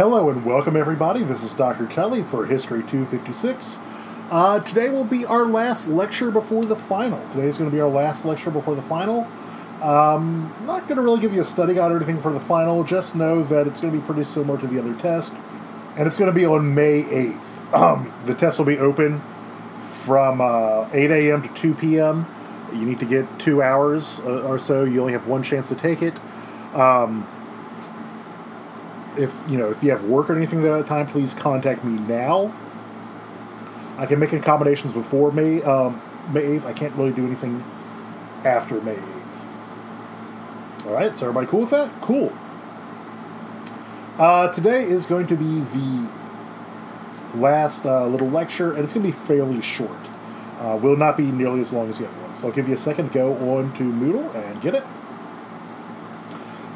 Hello and welcome, everybody. This is Dr. Telly for History 256. Uh, today will be our last lecture before the final. Today is going to be our last lecture before the final. Um, I'm not going to really give you a study guide or anything for the final. Just know that it's going to be pretty similar to the other test, and it's going to be on May 8th. Um, the test will be open from uh, 8 a.m. to 2 p.m. You need to get two hours uh, or so. You only have one chance to take it. Um, if you know if you have work or anything at that time, please contact me now. I can make accommodations before May um, May eighth. I can't really do anything after May eighth. All right, so everybody cool with that? Cool. Uh, today is going to be the last uh, little lecture, and it's going to be fairly short. Uh, will not be nearly as long as the other one. So I'll give you a second to go on to Moodle and get it.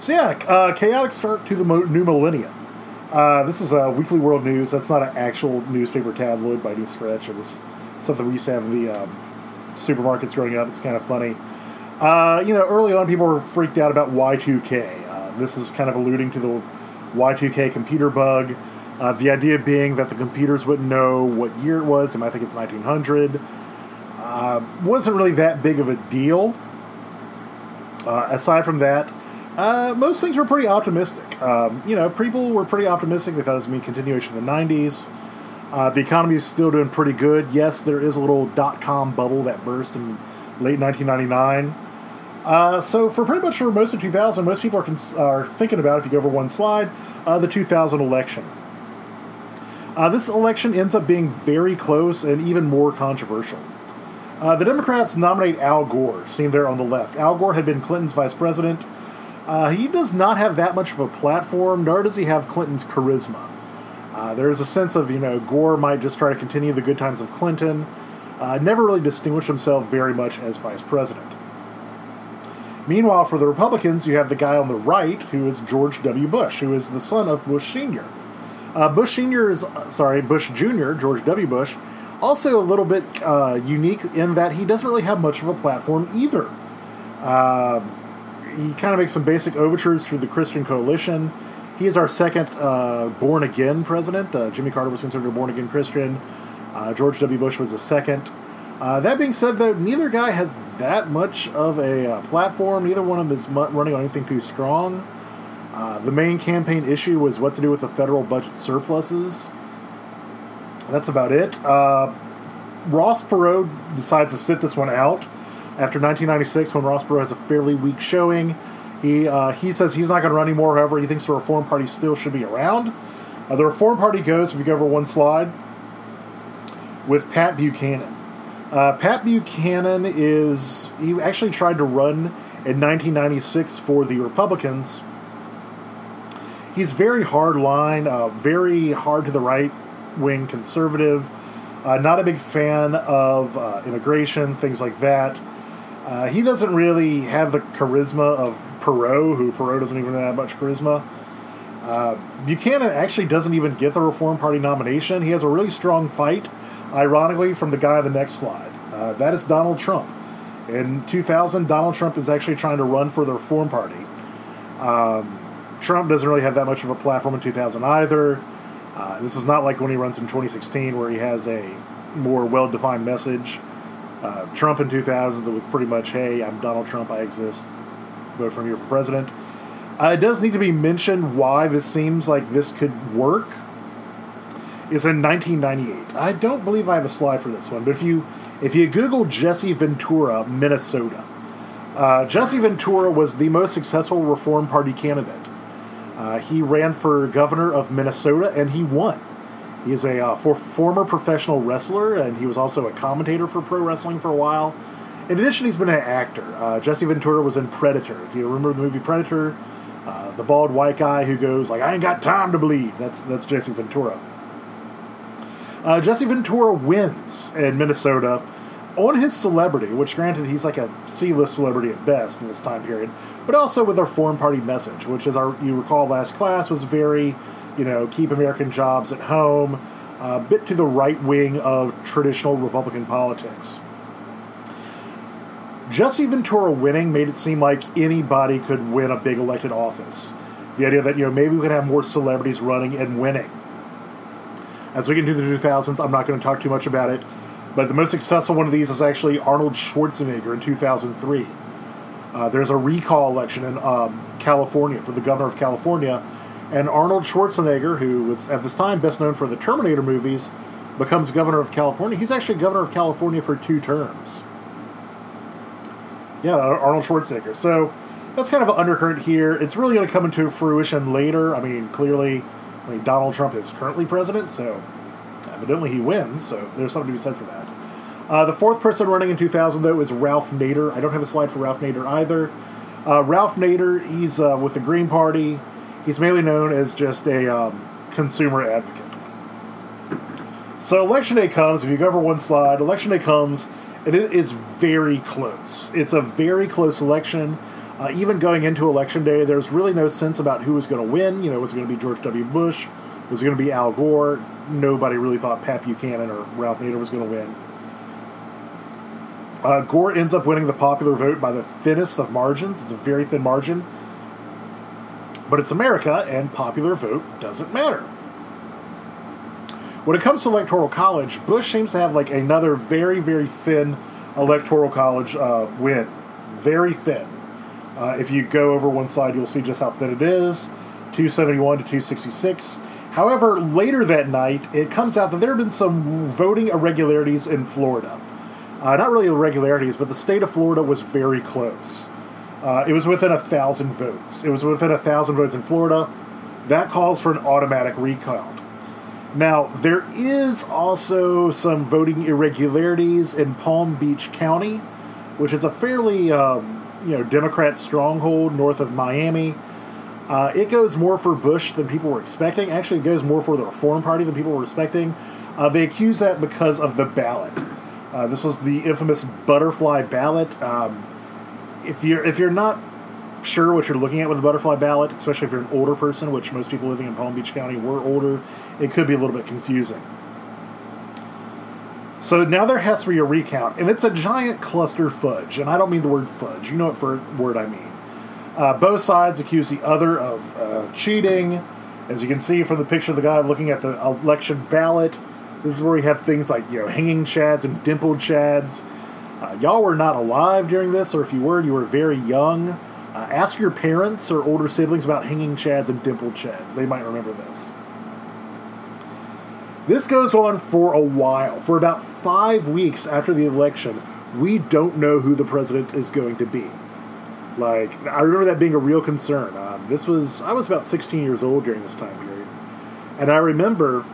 So yeah, uh, chaotic start to the mo- new millennium. Uh, this is a Weekly World News. That's not an actual newspaper tabloid by any stretch. It was something we used to have in the um, supermarkets growing up. It's kind of funny. Uh, you know, early on, people were freaked out about Y2K. Uh, this is kind of alluding to the Y2K computer bug. Uh, the idea being that the computers wouldn't know what year it was. I think it's 1900. Uh, wasn't really that big of a deal. Uh, aside from that, uh, most things were pretty optimistic. Um, you know, people were pretty optimistic. They thought it was going to be a continuation of the 90s. Uh, the economy is still doing pretty good. Yes, there is a little dot com bubble that burst in late 1999. Uh, so, for pretty much for most of 2000, most people are, cons- are thinking about, if you go over one slide, uh, the 2000 election. Uh, this election ends up being very close and even more controversial. Uh, the Democrats nominate Al Gore, seen there on the left. Al Gore had been Clinton's vice president. Uh, he does not have that much of a platform, nor does he have Clinton's charisma. Uh, there's a sense of, you know, Gore might just try to continue the good times of Clinton. Uh, never really distinguished himself very much as vice president. Meanwhile, for the Republicans, you have the guy on the right, who is George W. Bush, who is the son of Bush Sr. Uh, Bush Sr. is, uh, sorry, Bush Jr., George W. Bush, also a little bit uh, unique in that he doesn't really have much of a platform either. He kind of makes some basic overtures through the Christian Coalition. He is our second uh, born again president. Uh, Jimmy Carter was considered a born again Christian. George W. Bush was a second. Uh, that being said, though, neither guy has that much of a uh, platform. Neither one of them is running on anything too strong. Uh, the main campaign issue was what to do with the federal budget surpluses. That's about it. Uh, Ross Perot decides to sit this one out after 1996, when Ross Perot has a fairly weak showing. He uh, he says he's not going to run anymore. However, he thinks the Reform Party still should be around. Uh, the Reform Party goes, if you go over one slide, with Pat Buchanan. Uh, Pat Buchanan is he actually tried to run in 1996 for the Republicans. He's very hard line, uh, very hard to the right wing conservative. Uh, not a big fan of uh, immigration, things like that. Uh, he doesn't really have the charisma of Perot, who Perot doesn't even have much charisma. Uh, Buchanan actually doesn't even get the Reform Party nomination. He has a really strong fight, ironically, from the guy on the next slide. Uh, that is Donald Trump. In 2000, Donald Trump is actually trying to run for the Reform Party. Um, Trump doesn't really have that much of a platform in 2000 either. Uh, this is not like when he runs in 2016, where he has a more well defined message. Uh, Trump in 2000 was pretty much, hey, I'm Donald Trump, I exist, vote for me for president. Uh, it does need to be mentioned why this seems like this could work. Is in 1998. I don't believe I have a slide for this one, but if you if you Google Jesse Ventura, Minnesota, uh, Jesse Ventura was the most successful Reform Party candidate. Uh, he ran for governor of Minnesota and he won. He is a uh, for, former professional wrestler and he was also a commentator for pro wrestling for a while. In addition, he's been an actor. Uh, Jesse Ventura was in Predator. If you remember the movie Predator, uh, the bald white guy who goes like, "I ain't got time to bleed." That's that's Jesse Ventura. Uh, Jesse Ventura wins in Minnesota on his celebrity, which granted he's like a C-list celebrity at best in this time period, but also with Reform Party message, which, as our you recall last class, was very, you know, keep American jobs at home, a bit to the right wing of traditional Republican politics. Jesse Ventura winning made it seem like anybody could win a big elected office. The idea that you know maybe we can have more celebrities running and winning. As we get into the 2000s, I'm not going to talk too much about it, but the most successful one of these is actually Arnold Schwarzenegger in 2003. Uh, there's a recall election in um, California for the governor of California, and Arnold Schwarzenegger, who was at this time best known for the Terminator movies, becomes governor of California. He's actually governor of California for two terms. Yeah, Arnold Schwarzenegger. So that's kind of an undercurrent here. It's really going to come into fruition later. I mean, clearly I mean, Donald Trump is currently president, so evidently he wins, so there's something to be said for that. Uh, the fourth person running in 2000, though, is Ralph Nader. I don't have a slide for Ralph Nader either. Uh, Ralph Nader, he's uh, with the Green Party. He's mainly known as just a um, consumer advocate. So election day comes. If you go over one slide, election day comes, and it is very close. It's a very close election. Uh, even going into election day, there's really no sense about who was going to win. You know, was it going to be George W. Bush? Was it going to be Al Gore? Nobody really thought Pat Buchanan or Ralph Nader was going to win. Uh, Gore ends up winning the popular vote by the thinnest of margins. It's a very thin margin. But it's America, and popular vote doesn't matter. When it comes to electoral college, Bush seems to have like another very, very thin electoral college uh, win. Very thin. Uh, if you go over one side, you'll see just how thin it is 271 to 266. However, later that night, it comes out that there have been some voting irregularities in Florida. Uh, not really irregularities, but the state of Florida was very close. Uh, it was within a thousand votes. It was within a thousand votes in Florida. That calls for an automatic recount. Now, there is also some voting irregularities in Palm Beach County, which is a fairly um, you know Democrat stronghold north of Miami. Uh, it goes more for Bush than people were expecting. Actually, it goes more for the Reform Party than people were expecting. Uh, they accuse that because of the ballot. Uh, this was the infamous butterfly ballot. Um, if you're if you're not sure what you're looking at with a butterfly ballot, especially if you're an older person, which most people living in Palm Beach County were older, it could be a little bit confusing. So now there has to be a recount, and it's a giant cluster fudge. And I don't mean the word fudge. You know what for word I mean. Uh, both sides accuse the other of uh, cheating. As you can see from the picture of the guy looking at the election ballot, this is where we have things like you know hanging chads and dimpled chads. Uh, y'all were not alive during this, or if you were, you were very young. Uh, ask your parents or older siblings about hanging chads and dimpled chads. They might remember this. This goes on for a while. For about five weeks after the election, we don't know who the president is going to be. Like, I remember that being a real concern. Um, this was, I was about 16 years old during this time period. And I remember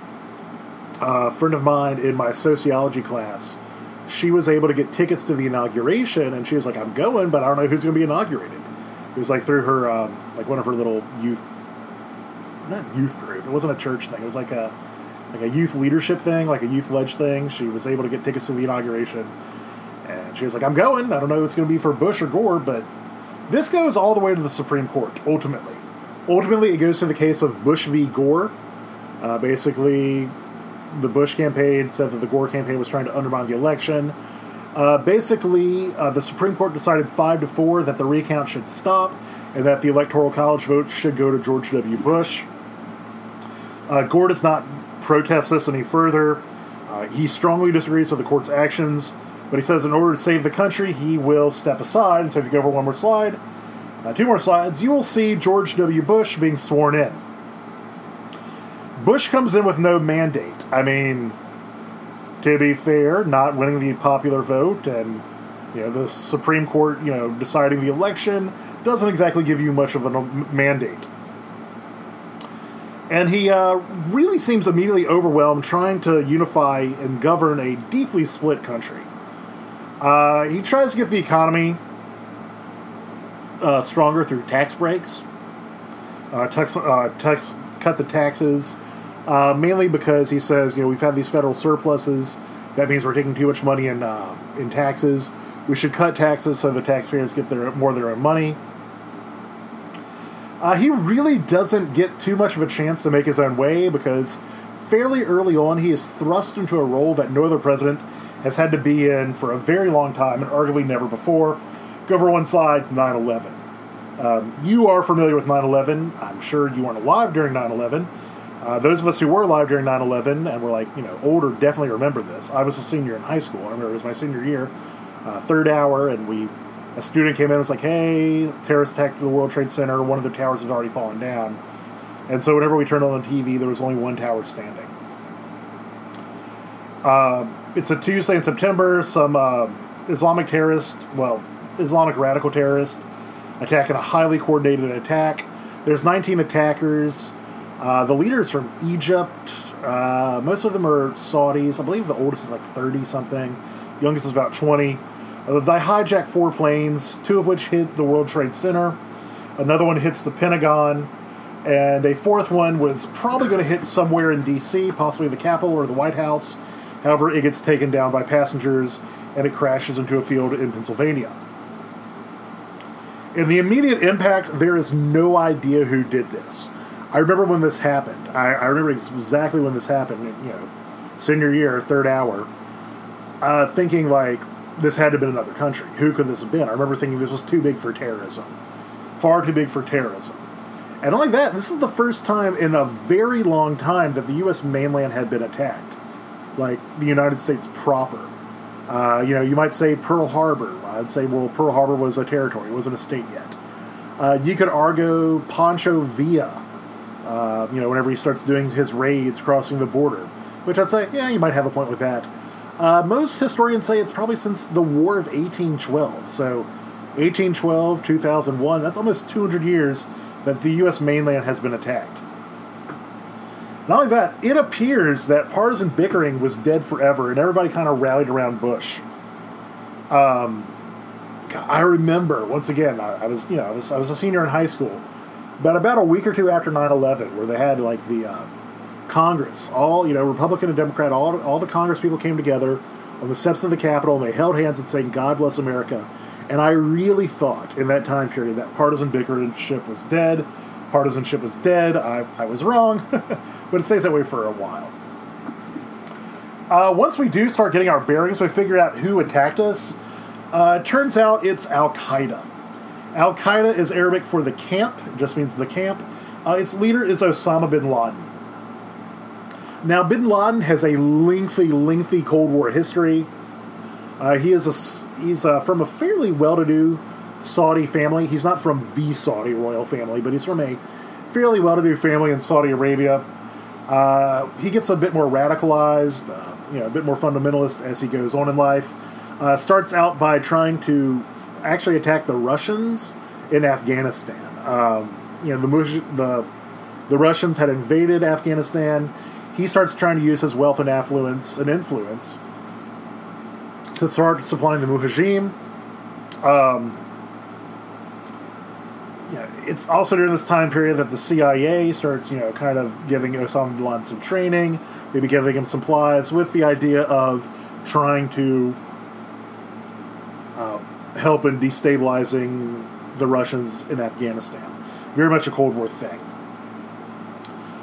uh, a friend of mine in my sociology class, she was able to get tickets to the inauguration, and she was like, I'm going, but I don't know who's going to be inaugurated. It was like through her, um, like one of her little youth, not youth group, it wasn't a church thing, it was like a, like a youth leadership thing, like a youth ledge thing. She was able to get tickets to the inauguration, and she was like, "I'm going. I don't know if it's going to be for Bush or Gore, but this goes all the way to the Supreme Court. Ultimately, ultimately, it goes to the case of Bush v. Gore. Uh, basically, the Bush campaign said that the Gore campaign was trying to undermine the election. Uh, basically, uh, the Supreme Court decided five to four that the recount should stop and that the Electoral College vote should go to George W. Bush. Uh, Gore does not protest this any further. Uh, he strongly disagrees with the court's actions, but he says in order to save the country, he will step aside. And so if you go over one more slide, uh, two more slides, you will see George W. Bush being sworn in. Bush comes in with no mandate. I mean, to be fair, not winning the popular vote and you know the Supreme Court, you know, deciding the election doesn't exactly give you much of a mandate and he uh, really seems immediately overwhelmed trying to unify and govern a deeply split country. Uh, he tries to get the economy uh, stronger through tax breaks, uh, tax, uh, tax, cut the taxes, uh, mainly because he says, you know, we've had these federal surpluses. That means we're taking too much money in in taxes. We should cut taxes so the taxpayers get their more of their own money. Uh, he really doesn't get too much of a chance to make his own way because fairly early on he is thrust into a role that no other president has had to be in for a very long time and arguably never before. Go over one side, 9 11. Um, you are familiar with 9 11. I'm sure you weren't alive during 9 11. Uh, those of us who were alive during 9 11 and were like, you know, older definitely remember this. I was a senior in high school. I remember it was my senior year, uh, third hour, and we, a student came in and was like, hey, terrorist attack to the World Trade Center. One of the towers has already fallen down. And so whenever we turned on the TV, there was only one tower standing. Uh, it's a Tuesday in September. Some uh, Islamic terrorist, well, Islamic radical terrorist, attacking a highly coordinated attack. There's 19 attackers. Uh, the leaders from Egypt. Uh, most of them are Saudis. I believe the oldest is like 30 something. Youngest is about 20. Uh, they hijacked four planes, two of which hit the World Trade Center. Another one hits the Pentagon. And a fourth one was probably going to hit somewhere in D.C., possibly the Capitol or the White House. However, it gets taken down by passengers and it crashes into a field in Pennsylvania. In the immediate impact, there is no idea who did this. I remember when this happened. I, I remember exactly when this happened. You know, senior year, third hour, uh, thinking like this had to have been another country. Who could this have been? I remember thinking this was too big for terrorism, far too big for terrorism. And like that, this is the first time in a very long time that the U.S. mainland had been attacked, like the United States proper. Uh, you know, you might say Pearl Harbor. I'd say, well, Pearl Harbor was a territory; it wasn't a state yet. Uh, you could argue Pancho Villa uh, you know, whenever he starts doing his raids crossing the border, which I'd say, yeah, you might have a point with that. Uh, most historians say it's probably since the War of 1812. So, 1812, 2001, that's almost 200 years that the U.S. mainland has been attacked. Not only that, it appears that partisan bickering was dead forever, and everybody kind of rallied around Bush. Um, I remember once again, I, I was you know I was I was a senior in high school but about a week or two after 9-11 where they had like the uh, congress all you know republican and democrat all, all the congress people came together on the steps of the capitol and they held hands and saying god bless america. And i really thought in that time period that partisan bickership was dead partisanship was dead i, I was wrong but it stays that way for a while. Uh, once we do start getting our bearings we figure out who attacked us. Uh, turns out it's al-qaeda Al Qaeda is Arabic for the camp, it just means the camp. Uh, its leader is Osama bin Laden. Now, bin Laden has a lengthy, lengthy Cold War history. Uh, he is a, he's uh, from a fairly well-to-do Saudi family. He's not from the Saudi royal family, but he's from a fairly well-to-do family in Saudi Arabia. Uh, he gets a bit more radicalized, uh, you know, a bit more fundamentalist as he goes on in life. Uh, starts out by trying to actually attacked the Russians in Afghanistan. Um, you know, the, the the Russians had invaded Afghanistan. He starts trying to use his wealth and affluence and influence to start supplying the Mujahideen. Um, yeah, it's also during this time period that the CIA starts, you know, kind of giving Osama bin Laden some training, maybe giving him supplies with the idea of trying to help in destabilizing the Russians in Afghanistan. Very much a Cold War thing.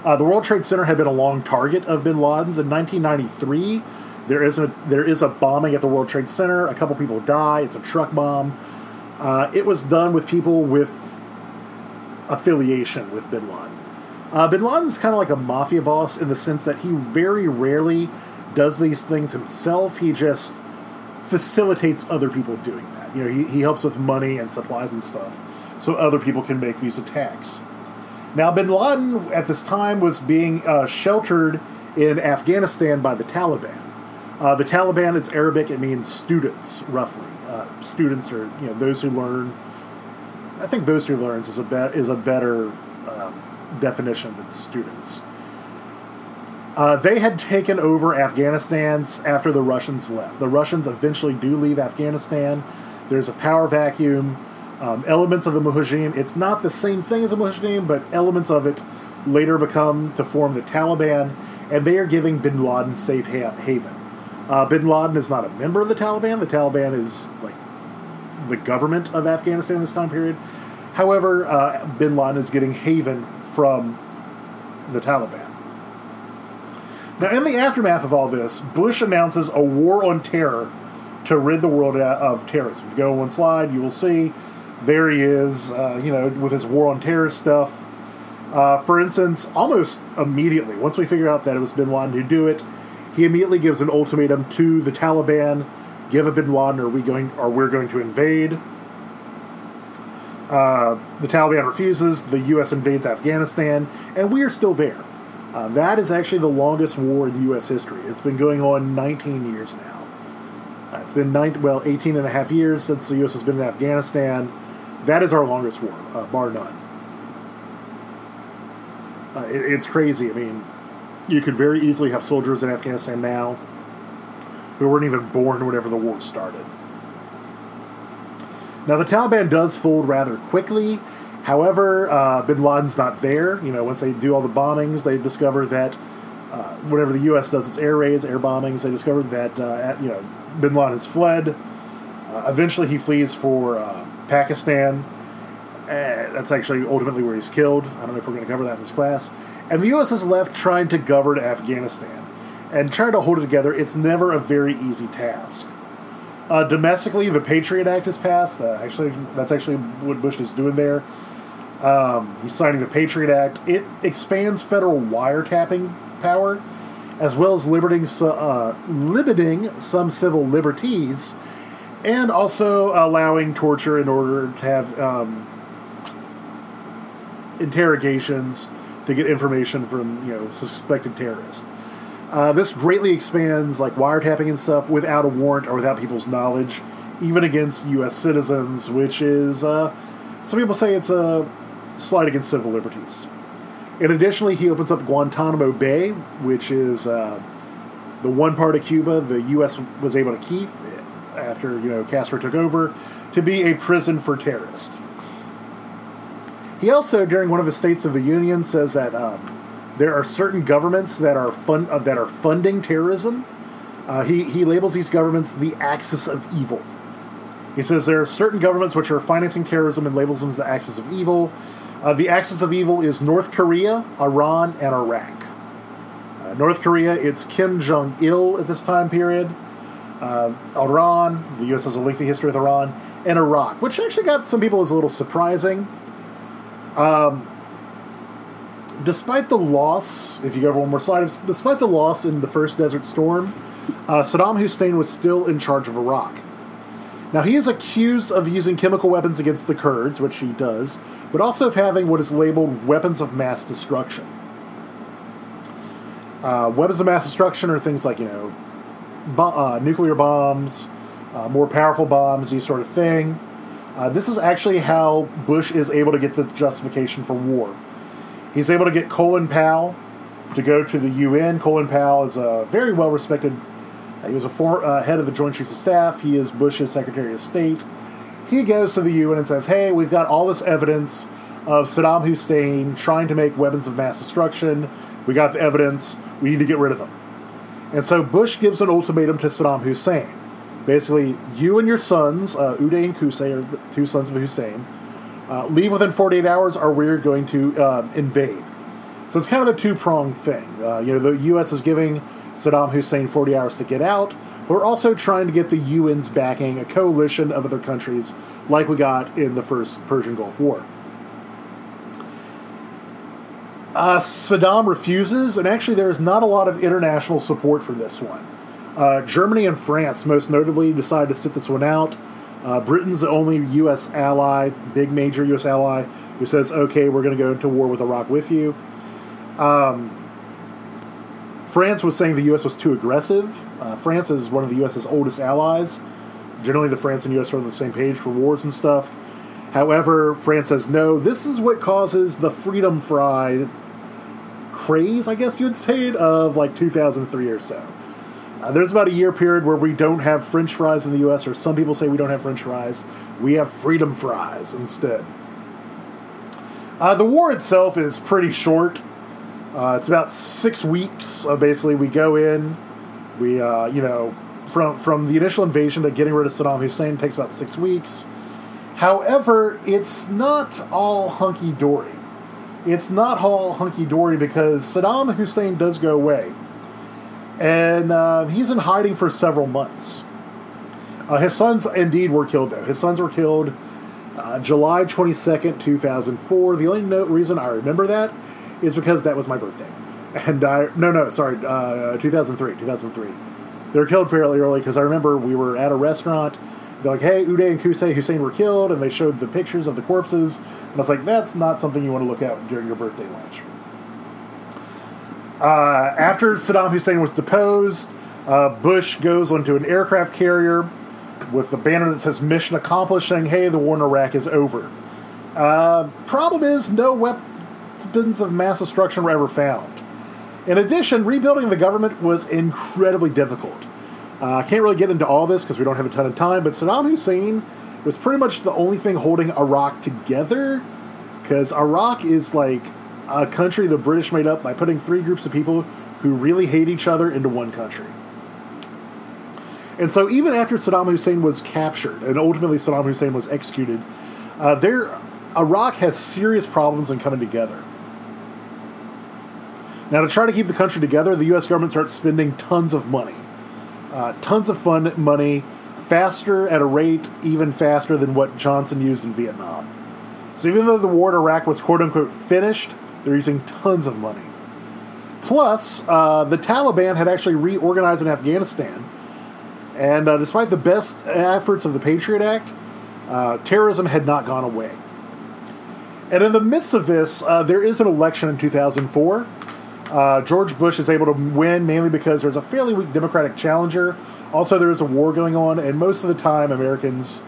Uh, the World Trade Center had been a long target of bin Laden's. In 1993, there is a there is a bombing at the World Trade Center. A couple people die. It's a truck bomb. Uh, it was done with people with affiliation with Bin Laden. Uh, bin Laden's kind of like a mafia boss in the sense that he very rarely does these things himself. He just facilitates other people doing that. You know, he, he helps with money and supplies and stuff so other people can make these attacks. Now, bin Laden at this time was being uh, sheltered in Afghanistan by the Taliban. Uh, the Taliban is Arabic; it means students, roughly. Uh, students are you know those who learn. I think those who learns is a be- is a better um, definition than students. Uh, they had taken over Afghanistan after the Russians left. The Russians eventually do leave Afghanistan. There's a power vacuum. Um, elements of the Mujahideen. It's not the same thing as a Mujahideen, but elements of it later become to form the Taliban, and they are giving Bin Laden safe ha- haven. Uh, Bin Laden is not a member of the Taliban. The Taliban is like the government of Afghanistan in this time period. However, uh, Bin Laden is getting haven from the Taliban. Now, in the aftermath of all this, Bush announces a war on terror to rid the world of terrorism. If you go one slide, you will see there he is, uh, you know, with his war on terror stuff. Uh, for instance, almost immediately, once we figure out that it was Bin Laden who do it, he immediately gives an ultimatum to the Taliban: "Give a Bin Laden, or we going, or we're going to invade." Uh, the Taliban refuses. The U.S. invades Afghanistan, and we are still there. Uh, that is actually the longest war in U.S. history. It's been going on 19 years now. It's been nine, well, 18 and a half years since the U.S. has been in Afghanistan. That is our longest war, uh, bar none. Uh, it, it's crazy. I mean, you could very easily have soldiers in Afghanistan now who weren't even born whenever the war started. Now, the Taliban does fold rather quickly. However, uh, bin Laden's not there. You know, once they do all the bombings, they discover that uh, whenever the U.S. does its air raids, air bombings, they discover that uh, at, you know Bin Laden has fled. Uh, eventually, he flees for uh, Pakistan. Uh, that's actually ultimately where he's killed. I don't know if we're going to cover that in this class. And the U.S. is left trying to govern Afghanistan and trying to hold it together. It's never a very easy task. Uh, domestically, the Patriot Act has passed. Actually, that's actually what Bush is doing there. Um, he's signing the Patriot Act. It expands federal wiretapping power, as well as limiting, uh, limiting some civil liberties, and also allowing torture in order to have um, interrogations to get information from you know suspected terrorists. Uh, this greatly expands like wiretapping and stuff without a warrant or without people's knowledge, even against U.S. citizens, which is uh, some people say it's a slight against civil liberties. And additionally, he opens up Guantanamo Bay, which is uh, the one part of Cuba the U.S. was able to keep after you know Castro took over to be a prison for terrorists. He also, during one of his States of the Union, says that um, there are certain governments that are fun uh, that are funding terrorism. Uh, he he labels these governments the axis of evil. He says there are certain governments which are financing terrorism and labels them as the axis of evil. Uh, the axis of evil is North Korea, Iran, and Iraq. Uh, North Korea, it's Kim Jong Il at this time period. Uh, Iran, the U.S. has a lengthy history with Iran, and Iraq, which actually got some people as a little surprising. Um, despite the loss, if you go over one more slide, despite the loss in the first Desert Storm, uh, Saddam Hussein was still in charge of Iraq. Now, he is accused of using chemical weapons against the Kurds, which he does, but also of having what is labeled weapons of mass destruction. Uh, weapons of mass destruction are things like, you know, bo- uh, nuclear bombs, uh, more powerful bombs, these sort of thing. Uh, this is actually how Bush is able to get the justification for war. He's able to get Colin Powell to go to the UN. Colin Powell is a very well respected. He was a for, uh, head of the Joint Chiefs of Staff. He is Bush's Secretary of State. He goes to the UN and says, "Hey, we've got all this evidence of Saddam Hussein trying to make weapons of mass destruction. We got the evidence. We need to get rid of them." And so Bush gives an ultimatum to Saddam Hussein. Basically, you and your sons, uh, Uday and Qusay, are the two sons of Hussein, uh, leave within 48 hours or we're going to uh, invade. So it's kind of a two pronged thing. Uh, you know, the U.S. is giving Saddam Hussein 40 hours to get out, we're also trying to get the UN's backing, a coalition of other countries like we got in the first Persian Gulf War. Uh, Saddam refuses, and actually, there is not a lot of international support for this one. Uh, Germany and France, most notably, decided to sit this one out. Uh, Britain's the only U.S. ally, big major U.S. ally, who says, okay, we're going to go into war with Iraq with you. Um, France was saying the U.S. was too aggressive. Uh, France is one of the U.S.'s oldest allies. Generally, the France and U.S. are on the same page for wars and stuff. However, France says, no, this is what causes the freedom fry craze, I guess you would say, it, of like 2003 or so. Uh, there's about a year period where we don't have French fries in the U.S., or some people say we don't have French fries. We have freedom fries instead. Uh, the war itself is pretty short. Uh, it's about six weeks. Uh, basically, we go in, we uh, you know, from from the initial invasion to getting rid of Saddam Hussein takes about six weeks. However, it's not all hunky dory. It's not all hunky dory because Saddam Hussein does go away and uh, he's in hiding for several months. Uh, his sons indeed were killed, though. His sons were killed Uh, July 22nd, 2004. The only no- reason I remember that is because that was my birthday. And I, no, no, sorry, uh, 2003, 2003. They were killed fairly early because I remember we were at a restaurant. They're like, hey, Uday and Qusay Hussein were killed, and they showed the pictures of the corpses. And I was like, that's not something you want to look at during your birthday lunch. Uh, after Saddam Hussein was deposed, uh, Bush goes onto an aircraft carrier with the banner that says mission accomplished, saying, hey, the war in Iraq is over. Uh, problem is, no weapons of mass destruction were ever found. In addition, rebuilding the government was incredibly difficult. Uh, I can't really get into all this because we don't have a ton of time, but Saddam Hussein was pretty much the only thing holding Iraq together because Iraq is like a country the British made up by putting three groups of people who really hate each other into one country. And so, even after Saddam Hussein was captured and ultimately Saddam Hussein was executed, uh, there Iraq has serious problems in coming together. Now, to try to keep the country together, the U.S. government starts spending tons of money, uh, tons of fun money, faster at a rate even faster than what Johnson used in Vietnam. So, even though the war in Iraq was quote unquote finished, they're using tons of money. Plus, uh, the Taliban had actually reorganized in Afghanistan and uh, despite the best efforts of the Patriot Act, uh, terrorism had not gone away. And in the midst of this, uh, there is an election in 2004. Uh, George Bush is able to win mainly because there's a fairly weak Democratic challenger. Also, there is a war going on, and most of the time, Americans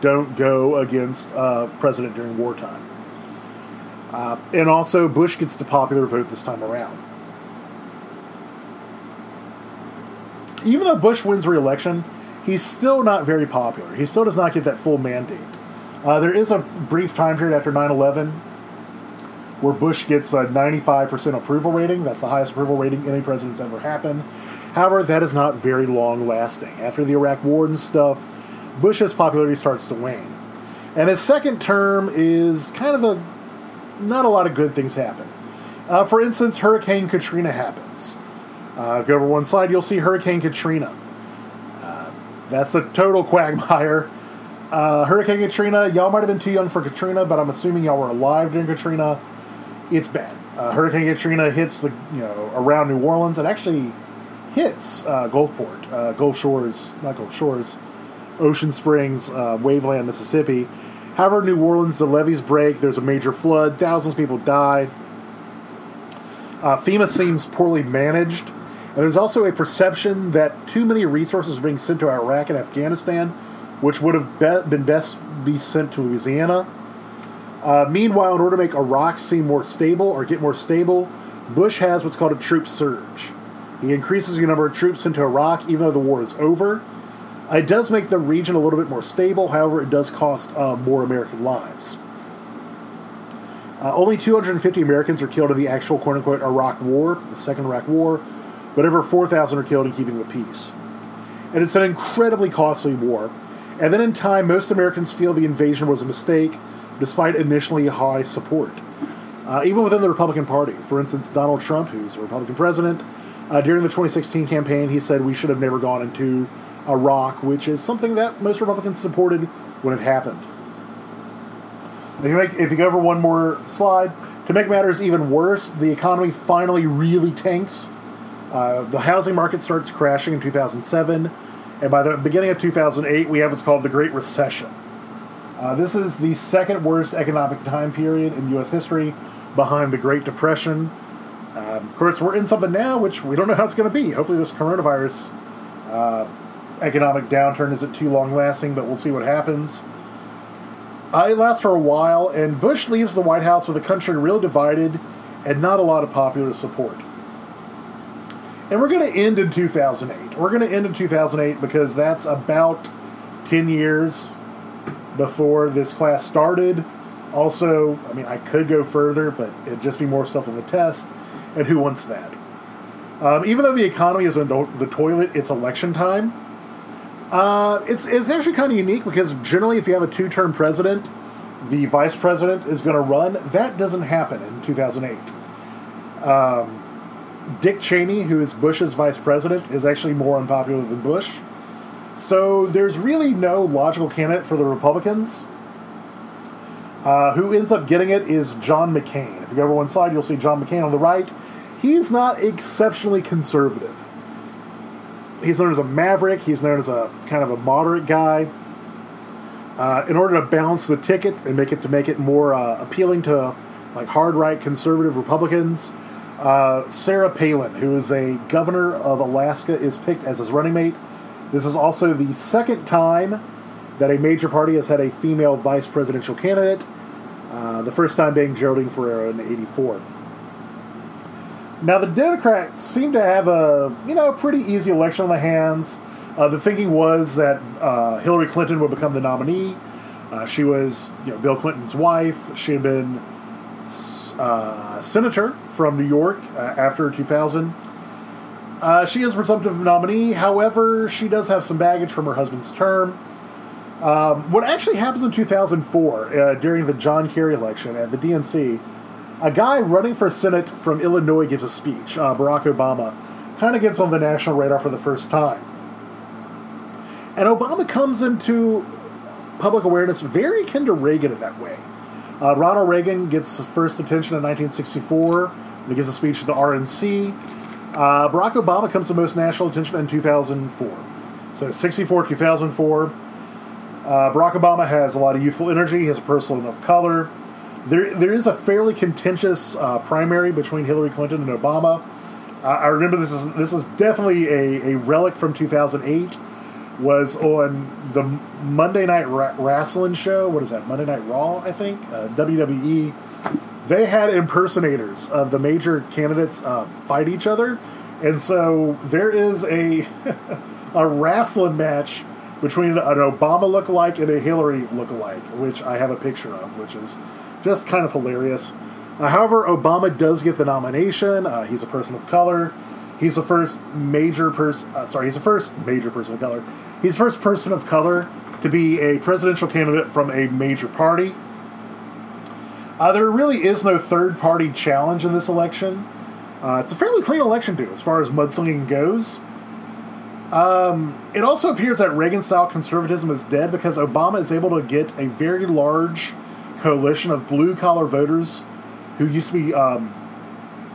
don't go against uh, president during wartime. Uh, and also, Bush gets the popular vote this time around. even though Bush wins re-election, he's still not very popular. He still does not get that full mandate. Uh, there is a brief time period after 9/11 where Bush gets a 95% approval rating. That's the highest approval rating any president's ever happened. However, that is not very long lasting. After the Iraq War and stuff, Bush's popularity starts to wane. And his second term is kind of a not a lot of good things happen. Uh, for instance, Hurricane Katrina happens. Uh, if you go over one side, you'll see Hurricane Katrina. Uh, that's a total quagmire. Uh, Hurricane Katrina, y'all might have been too young for Katrina, but I'm assuming y'all were alive during Katrina. It's bad. Uh, Hurricane Katrina hits the you know around New Orleans and actually hits uh, Gulfport, uh, Gulf Shores, not Gulf Shores, Ocean Springs, Waveland, Mississippi. However, New Orleans, the levees break. There's a major flood. Thousands of people die. FEMA seems poorly managed and there's also a perception that too many resources are being sent to Iraq and Afghanistan, which would have be- been best be sent to Louisiana. Uh, meanwhile, in order to make Iraq seem more stable or get more stable, Bush has what's called a troop surge. He increases the number of troops into Iraq even though the war is over. It does make the region a little bit more stable, however, it does cost uh, more American lives. Uh, only 250 Americans are killed in the actual quote unquote Iraq War, the Second Iraq War, but over 4,000 are killed in keeping the peace. And it's an incredibly costly war. And then in time, most Americans feel the invasion was a mistake, despite initially high support. Uh, even within the Republican Party. For instance, Donald Trump, who's a Republican president, uh, during the 2016 campaign, he said we should have never gone into Iraq, which is something that most Republicans supported when it happened. If you, make, if you go over one more slide, to make matters even worse, the economy finally really tanks uh, the housing market starts crashing in 2007, and by the beginning of 2008, we have what's called the Great Recession. Uh, this is the second worst economic time period in U.S. history, behind the Great Depression. Um, of course, we're in something now which we don't know how it's going to be. Hopefully, this coronavirus uh, economic downturn isn't too long lasting, but we'll see what happens. Uh, it lasts for a while, and Bush leaves the White House with the country real divided and not a lot of popular support. And we're going to end in 2008. We're going to end in 2008 because that's about 10 years before this class started. Also, I mean, I could go further, but it'd just be more stuff on the test. And who wants that? Um, even though the economy is in the toilet, it's election time. Uh, it's, it's actually kind of unique because generally, if you have a two term president, the vice president is going to run. That doesn't happen in 2008. Um, Dick Cheney, who is Bush's vice president, is actually more unpopular than Bush. So there's really no logical candidate for the Republicans. Uh, who ends up getting it is John McCain. If you go over one side, you'll see John McCain on the right. He's not exceptionally conservative. He's known as a maverick. He's known as a kind of a moderate guy. Uh, in order to balance the ticket and make it to make it more uh, appealing to like hard right conservative Republicans, uh, Sarah Palin, who is a governor of Alaska, is picked as his running mate. This is also the second time that a major party has had a female vice presidential candidate. Uh, the first time being Geraldine Ferraro in '84. Now the Democrats seem to have a you know pretty easy election on the hands. Uh, the thinking was that uh, Hillary Clinton would become the nominee. Uh, she was you know Bill Clinton's wife. She had been uh, senator from New York uh, after 2000. Uh, she is presumptive nominee. However, she does have some baggage from her husband's term. Um, what actually happens in 2004 during the John Kerry election at the DNC? a guy running for Senate from Illinois gives a speech. Uh, Barack Obama kind of gets on the national radar for the first time. And Obama comes into public awareness very akin to Reagan in that way. Uh, Ronald Reagan gets first attention in 1964 when he gives a speech at the RNC. Uh, Barack Obama comes to most national attention in 2004. So 64, 2004. Uh, Barack Obama has a lot of youthful energy. He has a person of color. There, there is a fairly contentious uh, primary between Hillary Clinton and Obama. Uh, I remember this is this is definitely a, a relic from 2008. Was on the Monday Night Wrestling show. What is that? Monday Night Raw, I think. Uh, WWE. They had impersonators of the major candidates uh, fight each other, and so there is a a wrestling match between an Obama look-alike and a Hillary look-alike, which I have a picture of, which is just kind of hilarious. Uh, however, Obama does get the nomination. Uh, he's a person of color. He's the first major person. Uh, sorry, he's the first major person of color. He's the first person of color to be a presidential candidate from a major party. Uh, there really is no third party challenge in this election. Uh, it's a fairly clean election, too, as far as mudslinging goes. Um, it also appears that Reagan style conservatism is dead because Obama is able to get a very large coalition of blue collar voters who used to be um,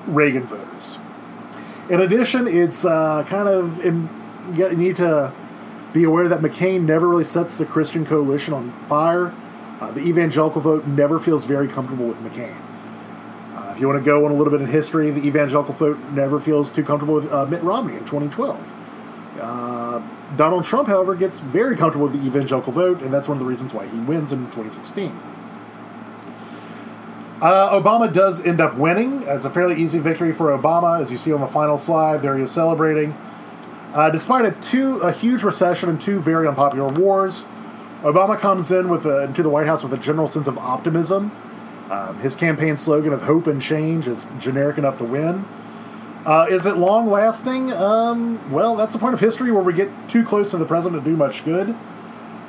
Reagan voters. In addition, it's uh, kind of in, you need to be aware that McCain never really sets the Christian coalition on fire. Uh, the evangelical vote never feels very comfortable with McCain. Uh, if you want to go on a little bit in history, the evangelical vote never feels too comfortable with uh, Mitt Romney in 2012. Uh, Donald Trump, however, gets very comfortable with the evangelical vote, and that's one of the reasons why he wins in 2016. Uh, Obama does end up winning. It's a fairly easy victory for Obama, as you see on the final slide. There he is celebrating. Uh, despite a two a huge recession and two very unpopular wars, Obama comes in with a, into the White House with a general sense of optimism. Um, his campaign slogan of "Hope and Change" is generic enough to win. Uh, is it long lasting? Um, well, that's the point of history where we get too close to the president to do much good.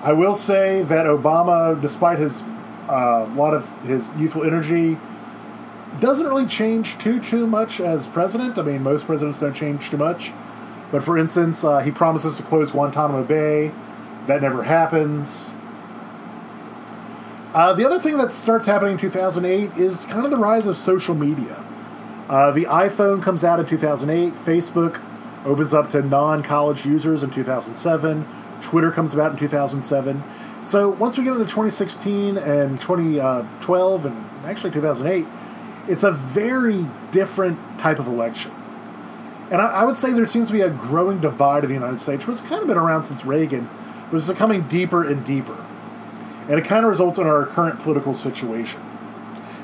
I will say that Obama, despite his uh, a lot of his youthful energy doesn't really change too too much as president. I mean, most presidents don't change too much. But for instance, uh, he promises to close Guantanamo Bay. That never happens. Uh, the other thing that starts happening in 2008 is kind of the rise of social media. Uh, the iPhone comes out in 2008. Facebook opens up to non college users in 2007. Twitter comes about in 2007. So once we get into 2016 and 2012 and actually 2008, it's a very different type of election. And I, I would say there seems to be a growing divide in the United States, which has kind of been around since Reagan, but it's becoming deeper and deeper. And it kind of results in our current political situation.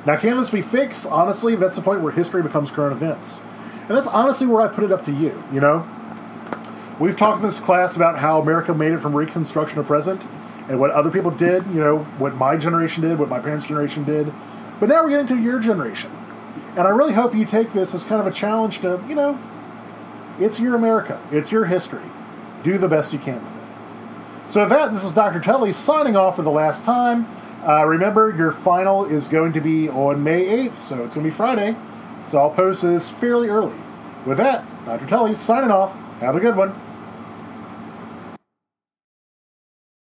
Now, can this be fixed? Honestly, that's the point where history becomes current events. And that's honestly where I put it up to you, you know? We've talked in this class about how America made it from Reconstruction to present and what other people did, you know, what my generation did, what my parents' generation did. But now we're getting to your generation. And I really hope you take this as kind of a challenge to, you know, it's your America, it's your history. Do the best you can. So, with that, this is Dr. Tully signing off for the last time. Uh, remember, your final is going to be on May 8th, so it's going to be Friday. So, I'll post this fairly early. With that, Dr. Tully signing off. Have a good one.